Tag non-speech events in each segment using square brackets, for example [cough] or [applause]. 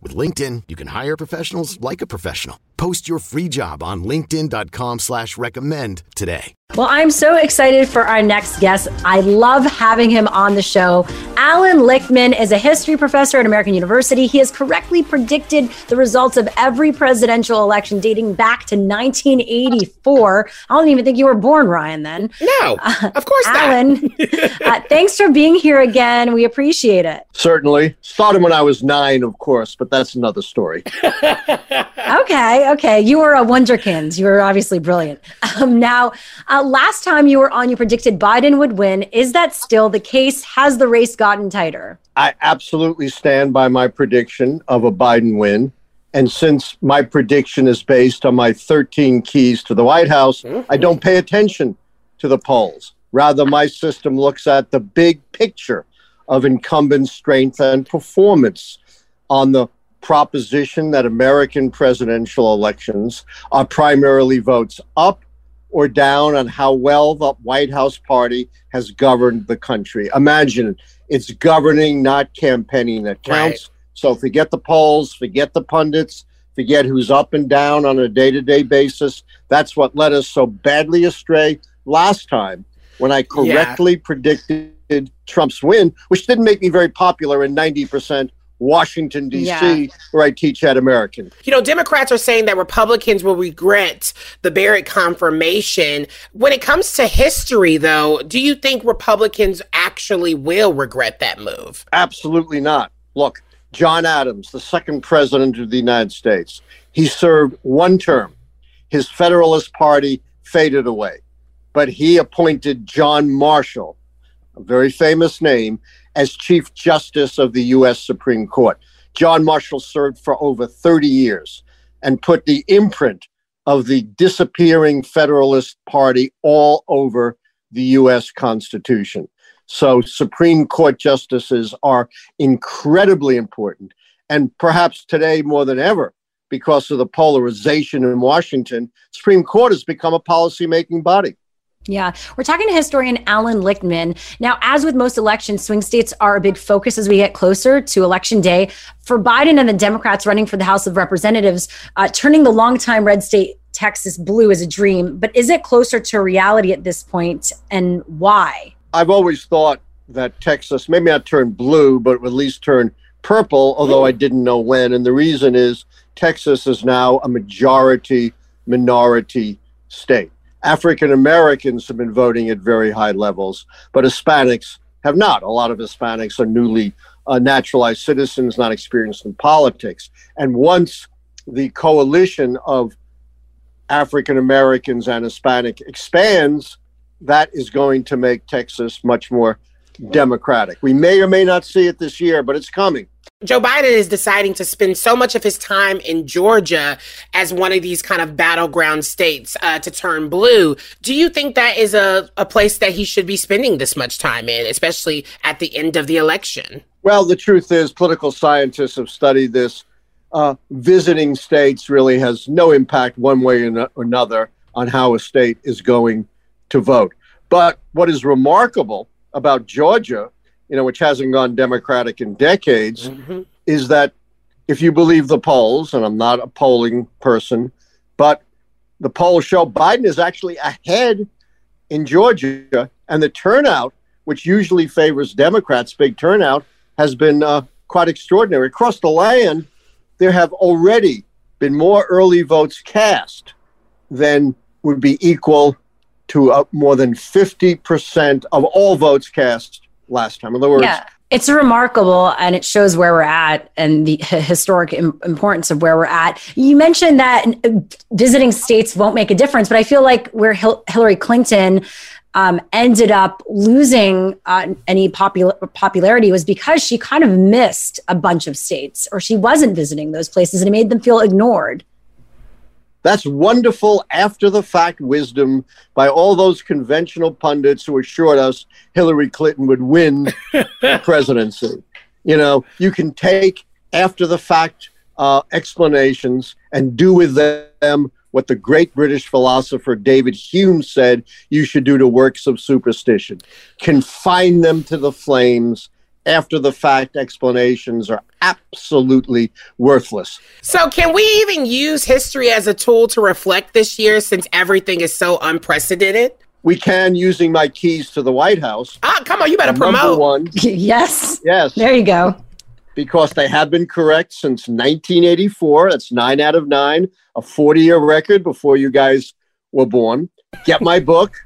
With LinkedIn, you can hire professionals like a professional. Post your free job on linkedin.com slash recommend today. Well, I'm so excited for our next guest. I love having him on the show. Alan Lichtman is a history professor at American University. He has correctly predicted the results of every presidential election dating back to 1984. I don't even think you were born, Ryan, then. No, uh, of course Alan, uh, thanks for being here again. We appreciate it. Certainly. Started when I was nine, of course, but that's another story. [laughs] okay, okay. You were a wonderkind. You were obviously brilliant. Um, now, uh, last time you were on, you predicted Biden would win. Is that still the case? Has the race gotten tighter? I absolutely stand by my prediction of a Biden win. And since my prediction is based on my 13 keys to the White House, mm-hmm. I don't pay attention to the polls. Rather, my system looks at the big picture of incumbent strength and performance on the proposition that American presidential elections are primarily votes up or down on how well the White House party has governed the country. Imagine it's governing, not campaigning that counts. Right. So forget the polls, forget the pundits, forget who's up and down on a day to day basis. That's what led us so badly astray last time when I correctly yeah. predicted Trump's win, which didn't make me very popular in 90% Washington, D.C., yeah. where I teach at American. You know, Democrats are saying that Republicans will regret the Barrett confirmation. When it comes to history, though, do you think Republicans actually will regret that move? Absolutely not. Look, John Adams, the second president of the United States, he served one term. His Federalist Party faded away, but he appointed John Marshall, a very famous name, as Chief Justice of the U.S. Supreme Court. John Marshall served for over 30 years and put the imprint of the disappearing Federalist Party all over the U.S. Constitution. So, Supreme Court justices are incredibly important. And perhaps today more than ever, because of the polarization in Washington, Supreme Court has become a policymaking body. Yeah, we're talking to historian Alan Lichtman. Now, as with most elections, swing states are a big focus as we get closer to election day. For Biden and the Democrats running for the House of Representatives, uh, turning the longtime red state Texas blue is a dream. But is it closer to reality at this point, and why? I've always thought that Texas maybe not turn blue, but at least turn purple, although I didn't know when. And the reason is Texas is now a majority minority state. African Americans have been voting at very high levels, but Hispanics have not. A lot of Hispanics are newly uh, naturalized citizens, not experienced in politics. And once the coalition of African Americans and Hispanic expands, that is going to make Texas much more democratic. We may or may not see it this year, but it's coming. Joe Biden is deciding to spend so much of his time in Georgia as one of these kind of battleground states uh, to turn blue. Do you think that is a, a place that he should be spending this much time in, especially at the end of the election? Well, the truth is, political scientists have studied this. Uh, visiting states really has no impact one way or another on how a state is going to vote. But what is remarkable about Georgia you know, which hasn't gone Democratic in decades, mm-hmm. is that if you believe the polls, and I'm not a polling person, but the polls show Biden is actually ahead in Georgia, and the turnout, which usually favors Democrats, big turnout, has been uh, quite extraordinary. Across the land, there have already been more early votes cast than would be equal to uh, more than 50% of all votes cast last time. In other words, yeah. It's remarkable and it shows where we're at and the historic importance of where we're at. You mentioned that visiting states won't make a difference, but I feel like where Hil- Hillary Clinton um, ended up losing uh, any popul- popularity was because she kind of missed a bunch of states or she wasn't visiting those places and it made them feel ignored. That's wonderful after the fact wisdom by all those conventional pundits who assured us Hillary Clinton would win [laughs] the presidency. You know, you can take after the fact uh, explanations and do with them what the great British philosopher David Hume said you should do to works of superstition confine them to the flames after the fact explanations are absolutely worthless. So, can we even use history as a tool to reflect this year since everything is so unprecedented? We can using my keys to the White House. Ah, come on, you better promote. Number one. [laughs] yes. Yes. There you go. Because they have been correct since 1984. That's nine out of nine, a 40 year record before you guys were born. Get my book,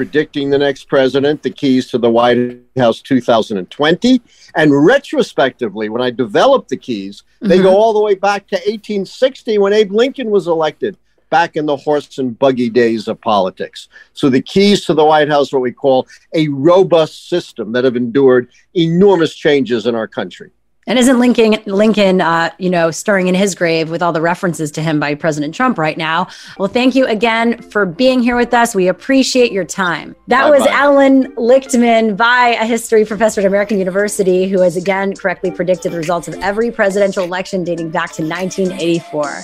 predicting the next president, the keys to the White House 2020. And retrospectively, when I developed the keys, they mm-hmm. go all the way back to 1860 when Abe Lincoln was elected, back in the horse and buggy days of politics. So the keys to the White House, what we call a robust system that have endured enormous changes in our country. And isn't Lincoln, Lincoln, uh, you know, stirring in his grave with all the references to him by President Trump right now? Well, thank you again for being here with us. We appreciate your time. That Bye-bye. was Alan Lichtman by a history professor at American University, who has again correctly predicted the results of every presidential election dating back to 1984.